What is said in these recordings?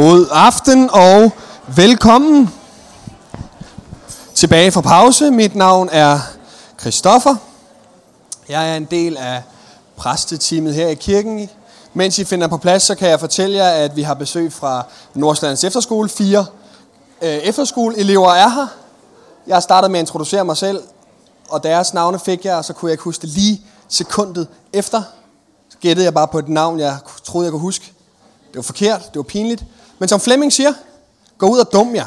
God aften og velkommen tilbage fra pause. Mit navn er Christoffer. Jeg er en del af præsteteamet her i kirken. Mens I finder på plads, så kan jeg fortælle jer, at vi har besøg fra Nordslands Efterskole. Fire øh, efterskoleelever er her. Jeg har startet med at introducere mig selv, og deres navne fik jeg, og så kunne jeg ikke huske det lige sekundet efter. Så gættede jeg bare på et navn, jeg troede, jeg kunne huske. Det var forkert, det var pinligt. Men som Flemming siger, gå ud og dum jer.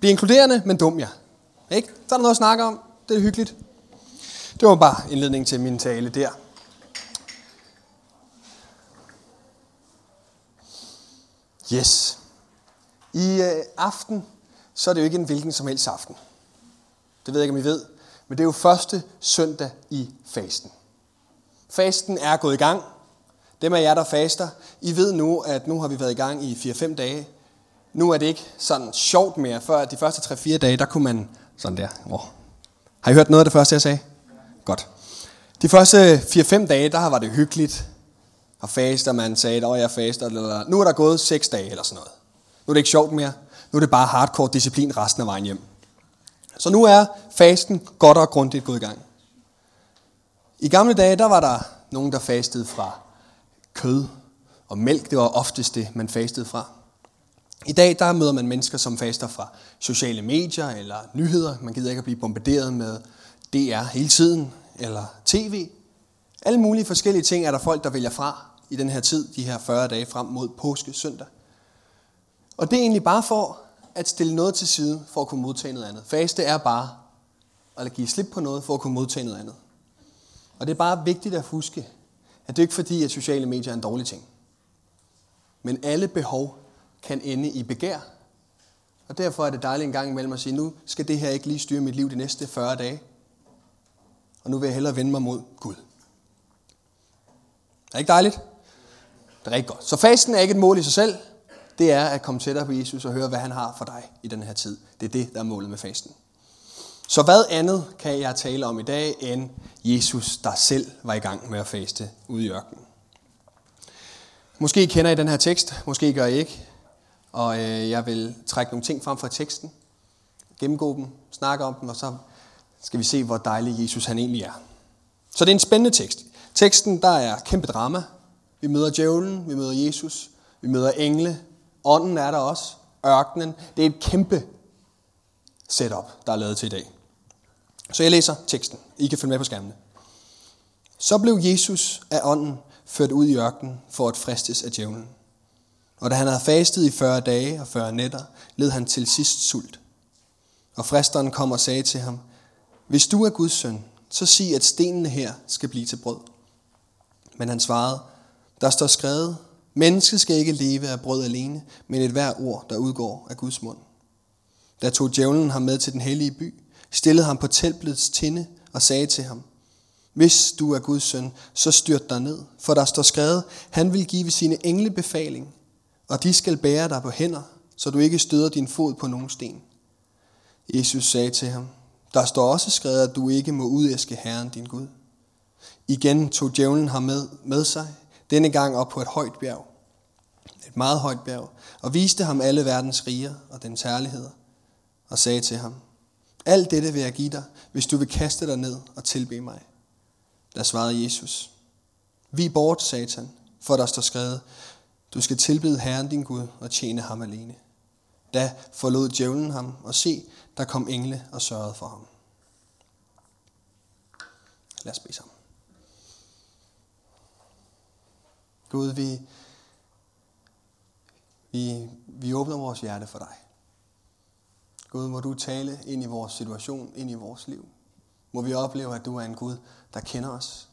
Bliv inkluderende, men dum jer. Ikke? Så er der noget at snakke om. Det er hyggeligt. Det var bare indledning til min tale der. Yes. I øh, aften, så er det jo ikke en hvilken som helst aften. Det ved jeg ikke, om I ved. Men det er jo første søndag i fasten. Fasten er gået i gang. Dem af jer, der faster, I ved nu, at nu har vi været i gang i 4-5 dage. Nu er det ikke sådan sjovt mere. Før de første 3-4 dage, der kunne man sådan der. Oh. Har I hørt noget af det første, jeg sagde? Godt. De første 4-5 dage, der var det hyggeligt. Og faster, man sagde, at jeg faster. Eller, nu er der gået 6 dage eller sådan noget. Nu er det ikke sjovt mere. Nu er det bare hardcore disciplin resten af vejen hjem. Så nu er fasten godt og grundigt gået i gang. I gamle dage, der var der nogen, der fastede fra kød og mælk. Det var oftest det, man fastede fra. I dag, der møder man mennesker, som faster fra sociale medier eller nyheder. Man gider ikke at blive bombarderet med DR hele tiden, eller tv. Alle mulige forskellige ting er der folk, der vælger fra i den her tid, de her 40 dage frem mod påske søndag. Og det er egentlig bare for at stille noget til side, for at kunne modtage noget andet. Faste er bare at give slip på noget, for at kunne modtage noget andet. Og det er bare vigtigt at huske, at det er ikke fordi, at sociale medier er en dårlig ting. Men alle behov kan ende i begær. Og derfor er det dejligt en gang imellem at sige, nu skal det her ikke lige styre mit liv de næste 40 dage. Og nu vil jeg hellere vende mig mod Gud. Er det ikke dejligt? Det er rigtig godt. Så fasten er ikke et mål i sig selv. Det er at komme tættere på Jesus og høre, hvad han har for dig i den her tid. Det er det, der er målet med fasten. Så hvad andet kan jeg tale om i dag, end Jesus, der selv var i gang med at faste ude i ørkenen? Måske kender I den her tekst, måske gør I ikke. Og øh, jeg vil trække nogle ting frem fra teksten, gennemgå dem, snakke om dem, og så skal vi se, hvor dejlig Jesus han egentlig er. Så det er en spændende tekst. Teksten, der er kæmpe drama. Vi møder djævlen, vi møder Jesus, vi møder engle, ånden er der også, ørkenen. Det er et kæmpe setup, der er lavet til i dag. Så jeg læser teksten. I kan følge med på skærmene. Så blev Jesus af ånden ført ud i ørkenen for at fristes af djævlen. Og da han havde fastet i 40 dage og 40 nætter, led han til sidst sult. Og fristeren kom og sagde til ham, Hvis du er Guds søn, så sig, at stenene her skal blive til brød. Men han svarede, Der står skrevet, Mennesket skal ikke leve af brød alene, men et hver ord, der udgår af Guds mund. Der tog djævlen ham med til den hellige by, stillede ham på templets tinde og sagde til ham, Hvis du er Guds søn, så styrt dig ned, for der står skrevet, han vil give sine engle befaling, og de skal bære dig på hænder, så du ikke støder din fod på nogen sten. Jesus sagde til ham, der står også skrevet, at du ikke må udæske Herren din Gud. Igen tog djævlen ham med, med sig, denne gang op på et højt bjerg, et meget højt bjerg, og viste ham alle verdens riger og den herligheder, og sagde til ham, alt dette vil jeg give dig, hvis du vil kaste dig ned og tilbe mig. Der svarede Jesus, vi bort, satan, for der står skrevet, du skal tilbede Herren din Gud og tjene ham alene. Da forlod djævlen ham, og se, der kom engle og sørgede for ham. Lad os bede sammen. Gud, vi, vi, vi åbner vores hjerte for dig. Gud, må du tale ind i vores situation, ind i vores liv. Må vi opleve, at du er en Gud, der kender os,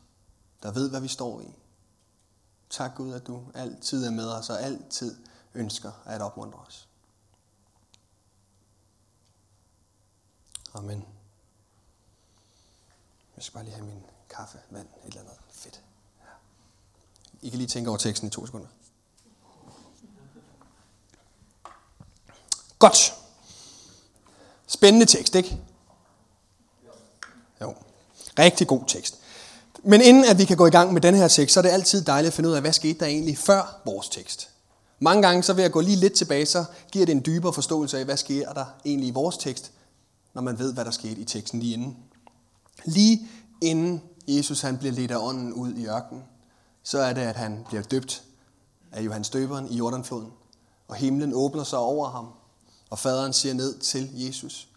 der ved, hvad vi står i. Tak Gud, at du altid er med os og altid ønsker at opmuntre os. Amen. Jeg skal bare lige have min kaffe, vand, et eller andet fedt. I kan lige tænke over teksten i to sekunder. Godt. Spændende tekst, ikke? Jo. Rigtig god tekst. Men inden at vi kan gå i gang med den her tekst, så er det altid dejligt at finde ud af, hvad skete der egentlig før vores tekst. Mange gange så vil jeg gå lige lidt tilbage, så giver det en dybere forståelse af, hvad sker der egentlig i vores tekst, når man ved, hvad der skete i teksten lige inden. Lige inden Jesus han bliver ledt af ånden ud i ørkenen, så er det, at han bliver døbt af Johannes Døberen i Jordanfloden. Og himlen åbner sig over ham, og faderen siger ned til Jesus,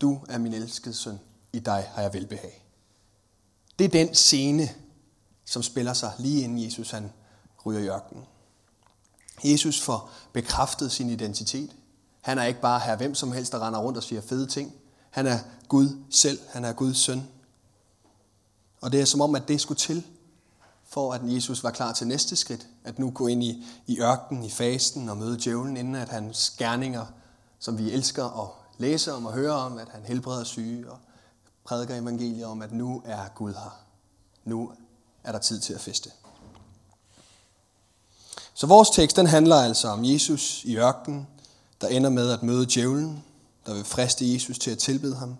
du er min elskede søn, i dig har jeg velbehag. Det er den scene, som spiller sig lige inden Jesus han ryger i ørkenen. Jesus får bekræftet sin identitet. Han er ikke bare her hvem som helst, der render rundt og siger fede ting. Han er Gud selv. Han er Guds søn. Og det er som om, at det skulle til, for at Jesus var klar til næste skridt. At nu gå ind i, i ørkenen, i fasten og møde djævlen, inden at hans gerninger, som vi elsker at læse om og høre om, at han helbreder syge og prædiker evangeliet om, at nu er Gud her. Nu er der tid til at feste. Så vores tekst den handler altså om Jesus i ørkenen, der ender med at møde djævlen, der vil friste Jesus til at tilbede ham.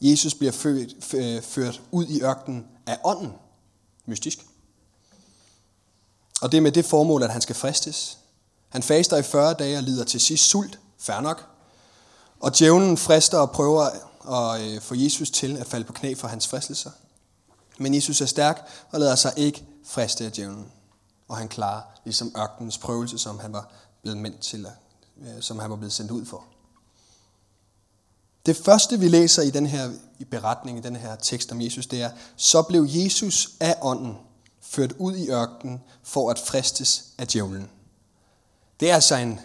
Jesus bliver ført, ført ud i ørkenen af ånden. Mystisk. Og det er med det formål, at han skal fristes. Han faster i 40 dage og lider til sidst sult. Fær nok. Og djævlen frister og prøver at øh, få Jesus til at falde på knæ for hans fristelser. Men Jesus er stærk og lader sig ikke friste af djævlen. Og han klarer ligesom ørkenens prøvelse, som han var blevet ment til, øh, som han var blevet sendt ud for. Det første, vi læser i den her i beretning, i den her tekst om Jesus, det er, så blev Jesus af ånden ført ud i ørkenen for at fristes af djævlen. Det er altså en,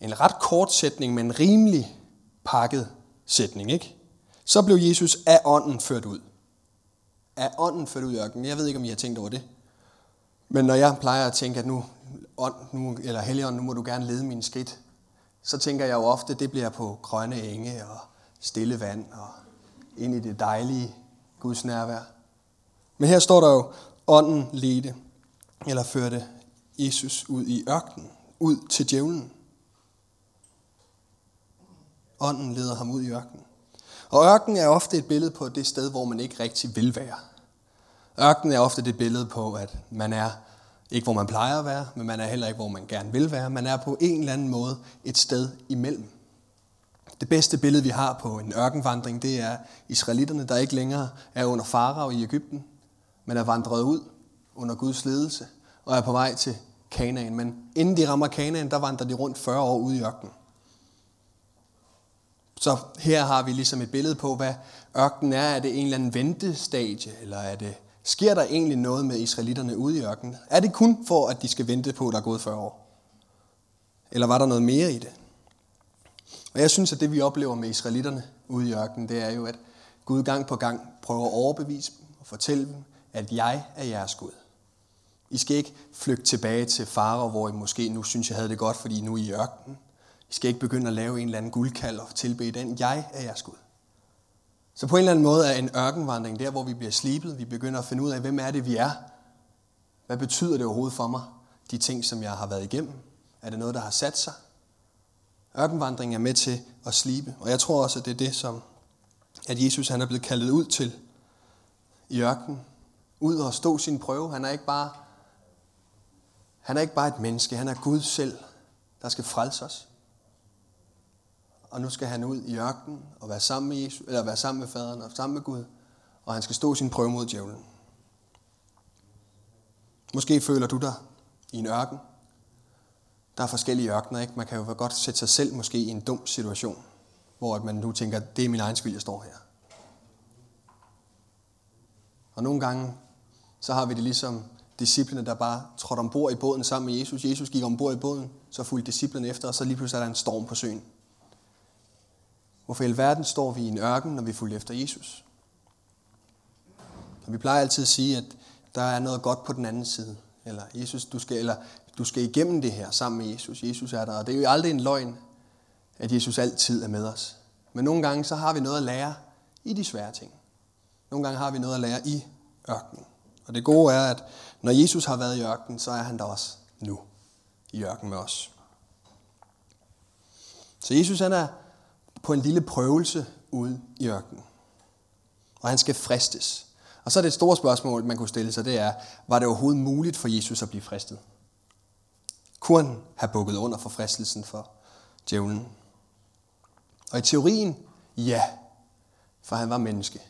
en ret kort sætning, men rimelig pakket sætning, ikke? Så blev Jesus af ånden ført ud. Af ånden ført ud i ørkenen. Jeg ved ikke, om I har tænkt over det. Men når jeg plejer at tænke, at nu, ånd, nu eller Helligånd, nu må du gerne lede mine skridt, så tænker jeg jo ofte, at det bliver på grønne enge og stille vand og ind i det dejlige Guds nærvær. Men her står der jo, ånden ledte, eller førte Jesus ud i ørkenen, ud til djævlen. Ånden leder ham ud i ørkenen. Og ørkenen er ofte et billede på det sted, hvor man ikke rigtig vil være. Ørkenen er ofte det billede på, at man er ikke, hvor man plejer at være, men man er heller ikke, hvor man gerne vil være. Man er på en eller anden måde et sted imellem. Det bedste billede, vi har på en ørkenvandring, det er israelitterne, der ikke længere er under farao i Ægypten, men er vandret ud under Guds ledelse og er på vej til Kanaan. Men inden de rammer Kanaan, der vandrer de rundt 40 år ude i ørkenen. Så her har vi ligesom et billede på, hvad ørkenen er. Er det en eller anden ventestadie, eller er det, sker der egentlig noget med israelitterne ude i ørkenen? Er det kun for, at de skal vente på, at der er gået 40 år? Eller var der noget mere i det? Og jeg synes, at det vi oplever med israelitterne ude i ørkenen, det er jo, at Gud gang på gang prøver at overbevise dem og fortælle dem, at jeg er jeres Gud. I skal ikke flygte tilbage til Farao, hvor I måske nu synes, jeg havde det godt, fordi nu er i ørkenen. I skal ikke begynde at lave en eller anden guldkald og tilbede den. Jeg er jeres Gud. Så på en eller anden måde er en ørkenvandring der, hvor vi bliver slibet. Vi begynder at finde ud af, hvem er det, vi er. Hvad betyder det overhovedet for mig? De ting, som jeg har været igennem. Er det noget, der har sat sig? Ørkenvandring er med til at slibe. Og jeg tror også, at det er det, som at Jesus han er blevet kaldet ud til i ørkenen. Ud og stå sin prøve. Han er ikke bare, han er ikke bare et menneske. Han er Gud selv, der skal frelse os og nu skal han ud i ørkenen og være sammen med, Jesus, eller være sammen med faderen og sammen med Gud, og han skal stå sin prøve mod djævlen. Måske føler du dig i en ørken. Der er forskellige ørkener, ikke? Man kan jo godt sætte sig selv måske i en dum situation, hvor man nu tænker, det er min egen skyld, jeg står her. Og nogle gange, så har vi det ligesom disciplene, der bare trådte ombord i båden sammen med Jesus. Jesus gik ombord i båden, så fulgte disciplene efter, og så lige pludselig er der en storm på søen. Hvorfor i alverden står vi i en ørken, når vi fulgte efter Jesus? Og vi plejer altid at sige, at der er noget godt på den anden side. Eller, Jesus, du skal, eller du skal igennem det her sammen med Jesus. Jesus er der. Og det er jo aldrig en løgn, at Jesus altid er med os. Men nogle gange så har vi noget at lære i de svære ting. Nogle gange har vi noget at lære i ørkenen. Og det gode er, at når Jesus har været i ørkenen, så er han der også nu i ørkenen med os. Så Jesus han er på en lille prøvelse ude i ørkenen. Og han skal fristes. Og så er det et stort spørgsmål, man kunne stille sig, det er, var det overhovedet muligt for Jesus at blive fristet? Kunne han have bukket under for fristelsen for djævlen? Og i teorien, ja, for han var menneske.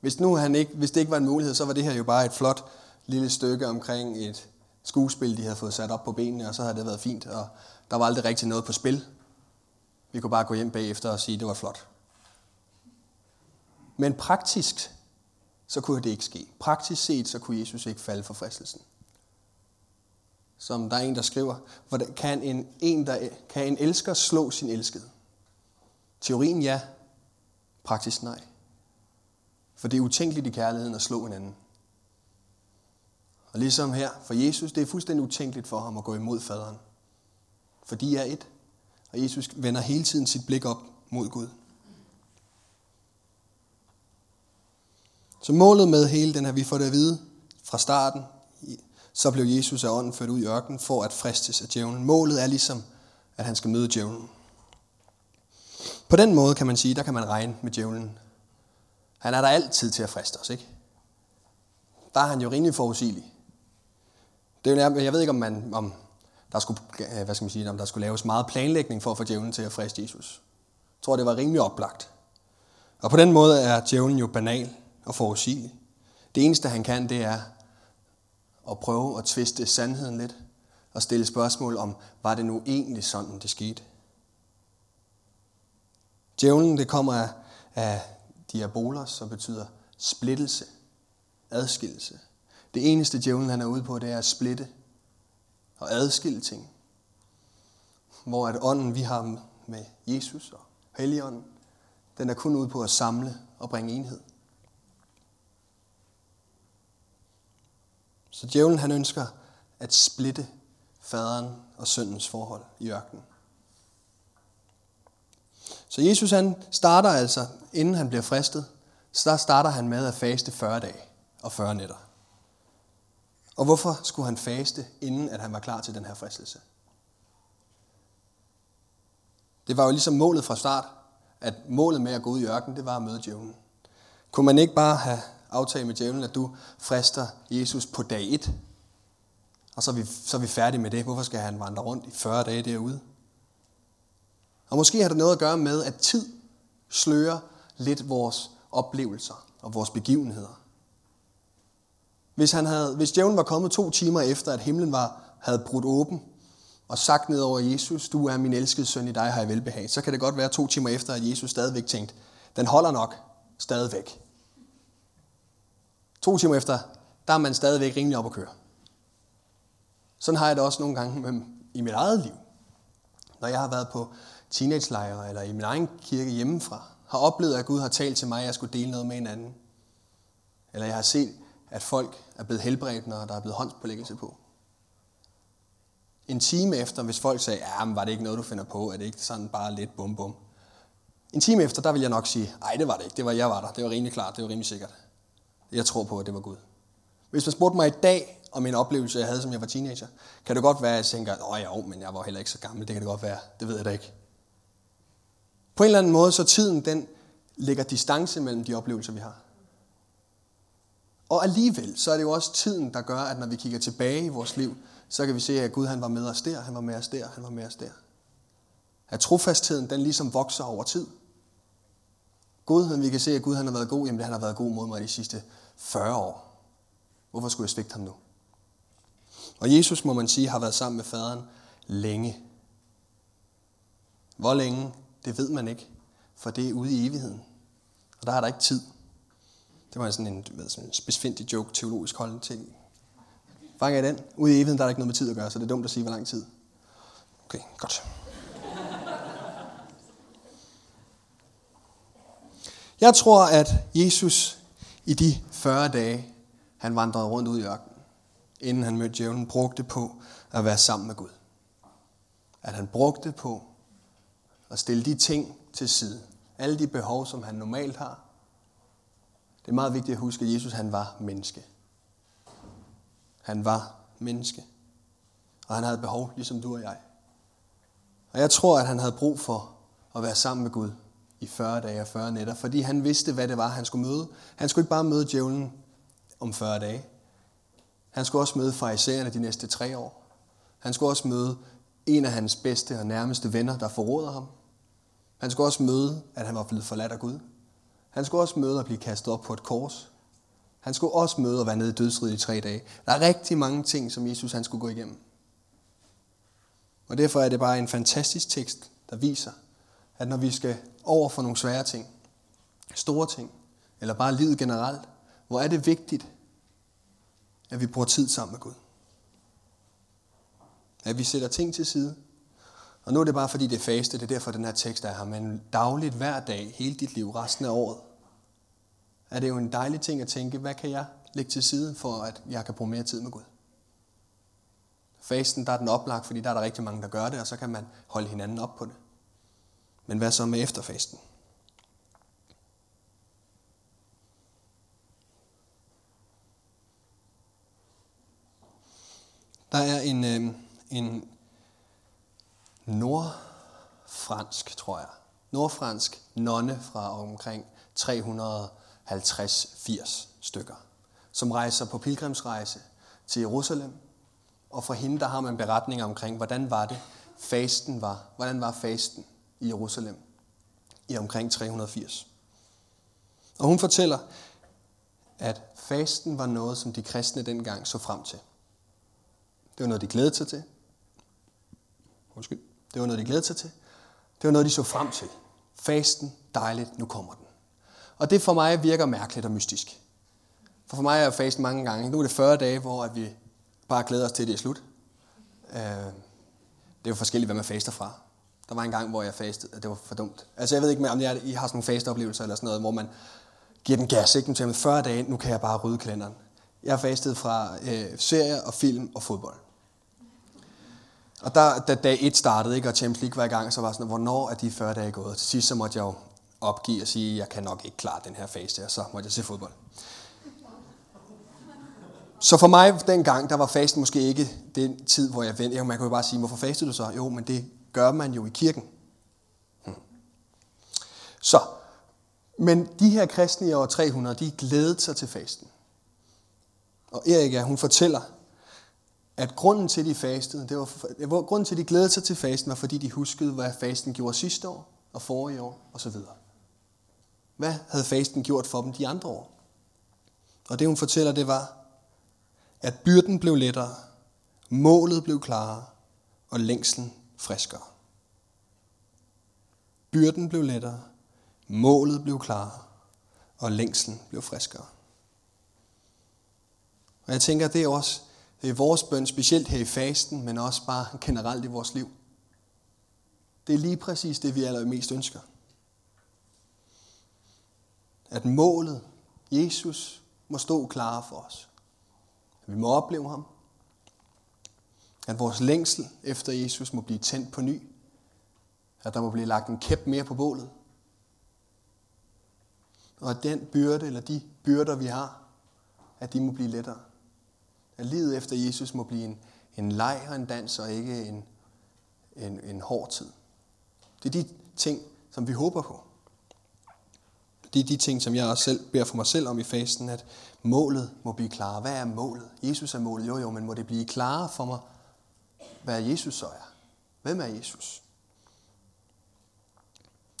Hvis, nu han ikke, hvis det ikke var en mulighed, så var det her jo bare et flot lille stykke omkring et skuespil, de havde fået sat op på benene, og så havde det været fint, og der var aldrig rigtig noget på spil. Vi kunne bare gå hjem bagefter og sige, at det var flot. Men praktisk, så kunne det ikke ske. Praktisk set, så kunne Jesus ikke falde for fristelsen. Som der er en, der skriver, hvordan kan en, en, der, kan en elsker slå sin elskede? Teorien ja, praktisk nej. For det er utænkeligt i kærligheden at slå en anden. Og ligesom her, for Jesus, det er fuldstændig utænkeligt for ham at gå imod faderen. For de er et. Og Jesus vender hele tiden sit blik op mod Gud. Så målet med hele den her, vi får det at vide fra starten, så blev Jesus af ånden ført ud i ørkenen for at fristes af djævlen. Målet er ligesom, at han skal møde djævlen. På den måde kan man sige, der kan man regne med djævlen. Han er der altid til at friste os, ikke? Der er han jo rimelig forudsigelig. Det er jo, jeg ved ikke, om, man, om der skulle, hvad skal man sige, om der skulle laves meget planlægning for at få djævlen til at friste Jesus. Jeg tror, det var rimelig oplagt. Og på den måde er djævlen jo banal og forudsigelig. Det eneste, han kan, det er at prøve at tviste sandheden lidt og stille spørgsmål om, var det nu egentlig sådan, det skete? Djævlen, det kommer af, af diabolos, som betyder splittelse, adskillelse. Det eneste djævlen han er ude på, det er at splitte og adskille ting. Hvor at ånden, vi har med Jesus og Helligånden, den er kun ude på at samle og bringe enhed. Så djævlen han ønsker at splitte faderen og søndens forhold i ørkenen. Så Jesus han starter altså, inden han bliver fristet, så starter han med at faste 40 dage og 40 nætter. Og hvorfor skulle han faste, inden at han var klar til den her fristelse? Det var jo ligesom målet fra start, at målet med at gå ud i ørkenen, det var at møde djævlen. Kunne man ikke bare have aftalt med djævlen, at du frister Jesus på dag 1, og så er, vi, så er vi færdige med det. Hvorfor skal han vandre rundt i 40 dage derude? Og måske har det noget at gøre med, at tid slører lidt vores oplevelser og vores begivenheder. Hvis, han havde, hvis djævlen var kommet to timer efter, at himlen var, havde brudt åben, og sagt ned over Jesus, du er min elskede søn, i dig har jeg velbehag, så kan det godt være to timer efter, at Jesus stadigvæk tænkte, den holder nok stadigvæk. To timer efter, der er man stadigvæk rimelig op at køre. Sådan har jeg det også nogle gange med, i mit eget liv. Når jeg har været på teenagelejre eller i min egen kirke hjemmefra, har oplevet, at Gud har talt til mig, at jeg skulle dele noget med en anden. Eller jeg har set, at folk er blevet helbredt, når der er blevet håndspålæggelse på. En time efter, hvis folk sagde, ja, men var det ikke noget, du finder på? Er det ikke sådan bare lidt bum bum? En time efter, der vil jeg nok sige, nej, det var det ikke. Det var, jeg var der. Det var rimelig klart. Det var rimelig sikkert. Jeg tror på, at det var Gud. Hvis man spurgte mig i dag om en oplevelse, jeg havde, som jeg var teenager, kan det godt være, at jeg tænker, åh ja, men jeg var heller ikke så gammel. Det kan det godt være. Det ved jeg da ikke. På en eller anden måde, så tiden, den lægger distance mellem de oplevelser, vi har. Og alligevel, så er det jo også tiden, der gør, at når vi kigger tilbage i vores liv, så kan vi se, at Gud han var med os der, han var med os der, han var med os der. At trofastheden, den ligesom vokser over tid. Godheden, vi kan se, at Gud han har været god, jamen han har været god mod mig de sidste 40 år. Hvorfor skulle jeg svigte ham nu? Og Jesus, må man sige, har været sammen med faderen længe. Hvor længe, det ved man ikke, for det er ude i evigheden. Og der er der ikke tid. Det var sådan en, ved, sådan en specifindig joke, teologisk holdning ting. Fanger I den? Ude i evigheden, der er der ikke noget med tid at gøre, så det er dumt at sige, hvor lang tid. Okay, godt. Jeg tror, at Jesus i de 40 dage, han vandrede rundt ud i ørkenen, inden han mødte djævlen, brugte på at være sammen med Gud. At han brugte på at stille de ting til side. Alle de behov, som han normalt har. Det er meget vigtigt at huske, at Jesus han var menneske. Han var menneske. Og han havde behov, ligesom du og jeg. Og jeg tror, at han havde brug for at være sammen med Gud i 40 dage og 40 nætter, fordi han vidste, hvad det var, han skulle møde. Han skulle ikke bare møde djævlen om 40 dage. Han skulle også møde farisæerne de næste tre år. Han skulle også møde en af hans bedste og nærmeste venner, der forråder ham. Han skulle også møde, at han var blevet forladt af Gud. Han skulle også møde at blive kastet op på et kors. Han skulle også møde at være nede i dødsriget i tre dage. Der er rigtig mange ting, som Jesus han skulle gå igennem. Og derfor er det bare en fantastisk tekst, der viser, at når vi skal over for nogle svære ting, store ting, eller bare livet generelt, hvor er det vigtigt, at vi bruger tid sammen med Gud. At vi sætter ting til side. Og nu er det bare fordi det er faste, det er derfor den her tekst er her, men dagligt hver dag, hele dit liv, resten af året, er det jo en dejlig ting at tænke, hvad kan jeg lægge til side, for at jeg kan bruge mere tid med Gud. Fasten, der er den oplagt, fordi der er der rigtig mange, der gør det, og så kan man holde hinanden op på det. Men hvad så med efterfasten? Der er en, øh, en nordfransk, tror jeg, nordfransk nonne fra omkring 350-80 stykker, som rejser på pilgrimsrejse til Jerusalem. Og fra hende, der har man beretninger omkring, hvordan var det, fasten var. Hvordan var fasten i Jerusalem i omkring 380. Og hun fortæller, at fasten var noget, som de kristne dengang så frem til. Det var noget, de glædede sig til. Undskyld. Det var noget, de glædede sig til. Det var noget, de så frem til. Fasten, dejligt, nu kommer den. Og det for mig virker mærkeligt og mystisk. For for mig er fasten mange gange. Nu er det 40 dage, hvor at vi bare glæder os til, at det er slut. Øh, det er jo forskelligt, hvad man faster fra. Der var en gang, hvor jeg fastede, og det var for dumt. Altså jeg ved ikke, om I har sådan nogle fasteoplevelser eller sådan noget, hvor man giver den gas, ikke? Nu tænker 40 dage, nu kan jeg bare rydde kalenderen. Jeg har fastet fra øh, serier og film og fodbold. Og der, da dag 1 startede, ikke, og Champions League var i gang, så var sådan, hvornår er de 40 dage gået? Til sidst så måtte jeg jo opgive og sige, at jeg kan nok ikke klare den her fase, og så måtte jeg se fodbold. Så for mig dengang, der var fasten måske ikke den tid, hvor jeg vendte. Man kunne jo bare sige, hvorfor fastede du så? Jo, men det gør man jo i kirken. Hmm. Så, men de her kristne i år 300, de glædede sig til fasten. Og Erika, hun fortæller, at grunden til, de fastede, det var, grunden til, at de glædede sig til fasten, var fordi de huskede, hvad fasten gjorde sidste år, og forrige år, og så videre. Hvad havde fasten gjort for dem de andre år? Og det, hun fortæller, det var, at byrden blev lettere, målet blev klarere, og længslen friskere. Byrden blev lettere, målet blev klarere, og længslen blev friskere. Og jeg tænker, det er også det er vores bøn, specielt her i fasten, men også bare generelt i vores liv. Det er lige præcis det, vi allermest ønsker. At målet, Jesus, må stå klar for os. At vi må opleve ham. At vores længsel efter Jesus må blive tændt på ny. At der må blive lagt en kæp mere på bålet. Og at den byrde, eller de byrder, vi har, at de må blive lettere. At livet efter Jesus må blive en, en leg og en dans, og ikke en, en, en hård tid. Det er de ting, som vi håber på. Det er de ting, som jeg også selv beder for mig selv om i fasten, at målet må blive klar. Hvad er målet? Jesus er målet, jo jo, men må det blive klarere for mig, hvad Jesus så er? Hvem er Jesus?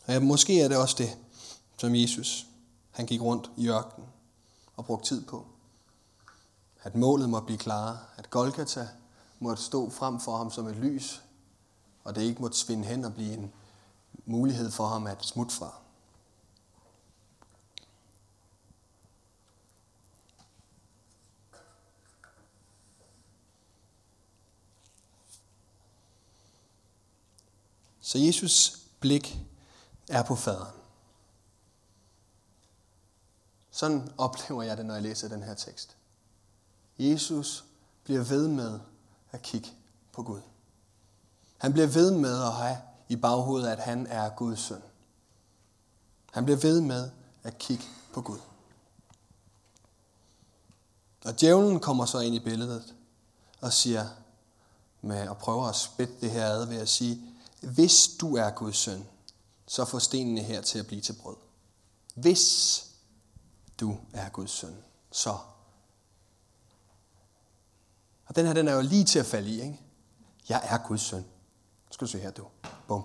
Og ja, måske er det også det, som Jesus han gik rundt i ørkenen og brugte tid på. At målet må blive klare. At Golgata måtte stå frem for ham som et lys, og det ikke måtte svinde hen og blive en mulighed for ham at smutte fra. Så Jesus blik er på faderen. Sådan oplever jeg det, når jeg læser den her tekst. Jesus bliver ved med at kigge på Gud. Han bliver ved med at have i baghovedet, at han er Guds søn. Han bliver ved med at kigge på Gud. Og djævlen kommer så ind i billedet og siger, med at prøve at spætte det her ad ved at sige, hvis du er Guds søn, så får stenene her til at blive til brød. Hvis du er Guds søn, så og den her, den er jo lige til at falde i, ikke? Jeg er Guds søn. skal du se her, du. Bum.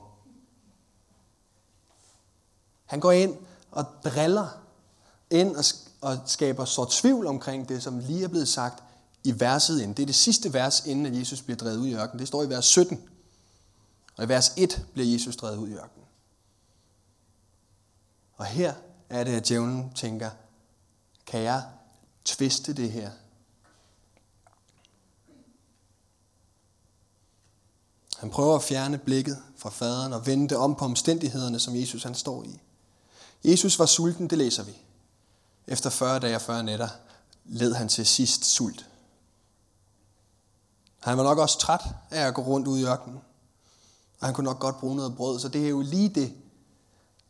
Han går ind og driller ind og, og skaber så tvivl omkring det, som lige er blevet sagt i verset inden. Det er det sidste vers, inden at Jesus bliver drevet ud i ørkenen. Det står i vers 17. Og i vers 1 bliver Jesus drevet ud i ørkenen. Og her er det, at djævlen tænker, kan jeg tviste det her? Han prøver at fjerne blikket fra faderen og vende det om på omstændighederne, som Jesus han står i. Jesus var sulten, det læser vi. Efter 40 dage og 40 nætter led han til sidst sult. Han var nok også træt af at gå rundt ud i ørkenen. Og han kunne nok godt bruge noget brød, så det er jo lige det.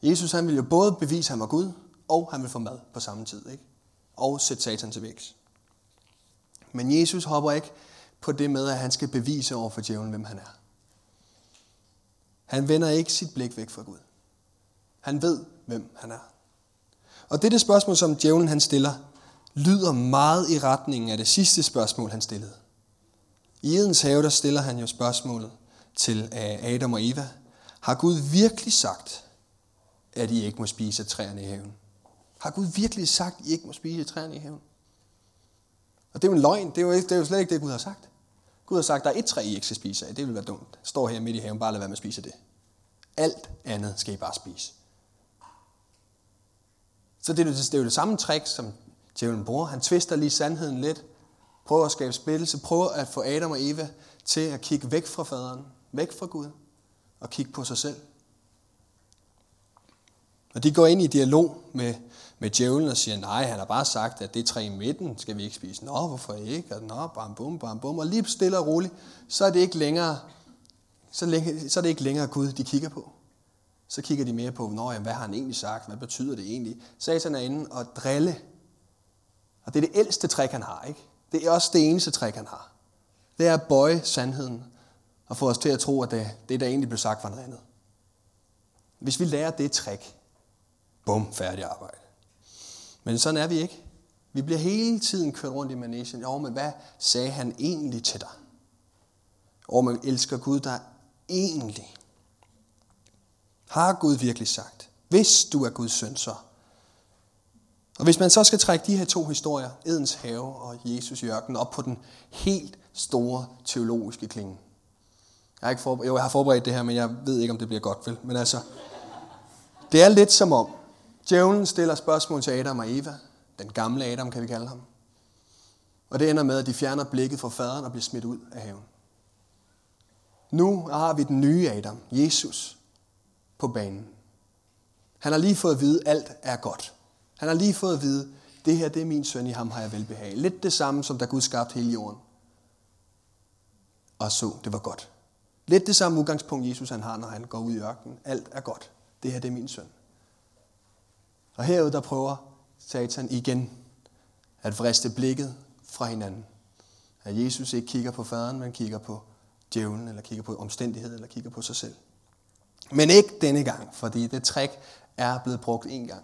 Jesus han ville jo både bevise, at han var Gud, og han ville få mad på samme tid. Ikke? Og sætte satan til væks. Men Jesus hopper ikke på det med, at han skal bevise over for djævlen, hvem han er. Han vender ikke sit blik væk fra Gud. Han ved, hvem han er. Og det er det spørgsmål, som djævlen han stiller, lyder meget i retningen af det sidste spørgsmål, han stillede. I Edens have, der stiller han jo spørgsmålet til øh, Adam og Eva. Har Gud virkelig sagt, at I ikke må spise af træerne i haven? Har Gud virkelig sagt, at I ikke må spise af træerne i haven? Og det er jo en løgn. Det er jo, ikke, det er jo slet ikke det, Gud har sagt. Gud har sagt, at der er et træ, I ikke skal spise af. Det vil være dumt. Står her midt i haven, bare lad være med at spise det. Alt andet skal I bare spise. Så det er, jo, det er jo det samme trick, som djævlen bruger. Han tvister lige sandheden lidt, prøver at skabe splittelse, prøver at få Adam og Eva til at kigge væk fra faderen, væk fra Gud, og kigge på sig selv. Og de går ind i dialog med, med djævlen og siger, nej, han har bare sagt, at det tre i midten skal vi ikke spise. Nå, hvorfor ikke? Og nå, bam, bum, bam, bum. Og lige stille og roligt, så er det ikke længere, så, længe, så er det ikke længere Gud, de kigger på. Så kigger de mere på, Nå, jamen, hvad har han egentlig sagt? Hvad betyder det egentlig? Satan er inde og drille. Og det er det ældste træk, han har, ikke? Det er også det eneste træk, han har. Det er at bøje sandheden og få os til at tro, at det, det der egentlig blev sagt, var noget andet. Hvis vi lærer det trick, bum, færdig arbejde. Men sådan er vi ikke. Vi bliver hele tiden kørt rundt i manesien. Jo, men hvad sagde han egentlig til dig? Og man elsker Gud, der egentlig. Har Gud virkelig sagt? Hvis du er Guds søn, så. Og hvis man så skal trække de her to historier, Edens have og Jesus i ørkenen, op på den helt store teologiske klinge. Jeg har, ikke forberedt, jo, jeg har forberedt det her, men jeg ved ikke, om det bliver godt, vel? Men altså, det er lidt som om, djævlen stiller spørgsmål til Adam og Eva. Den gamle Adam, kan vi kalde ham. Og det ender med, at de fjerner blikket fra faderen og bliver smidt ud af haven. Nu har vi den nye Adam, Jesus, på banen. Han har lige fået at vide, at alt er godt. Han har lige fået at vide, det her det er min søn, i ham har jeg velbehag. Lidt det samme, som da Gud skabte hele jorden. Og så, det var godt. Lidt det samme udgangspunkt, Jesus han har, når han går ud i ørkenen. Alt er godt. Det her det er min søn. Og herude, der prøver Satan igen at vriste blikket fra hinanden. At Jesus ikke kigger på faderen, men kigger på djævlen, eller kigger på omstændigheden, eller kigger på sig selv. Men ikke denne gang, fordi det trick er blevet brugt en gang.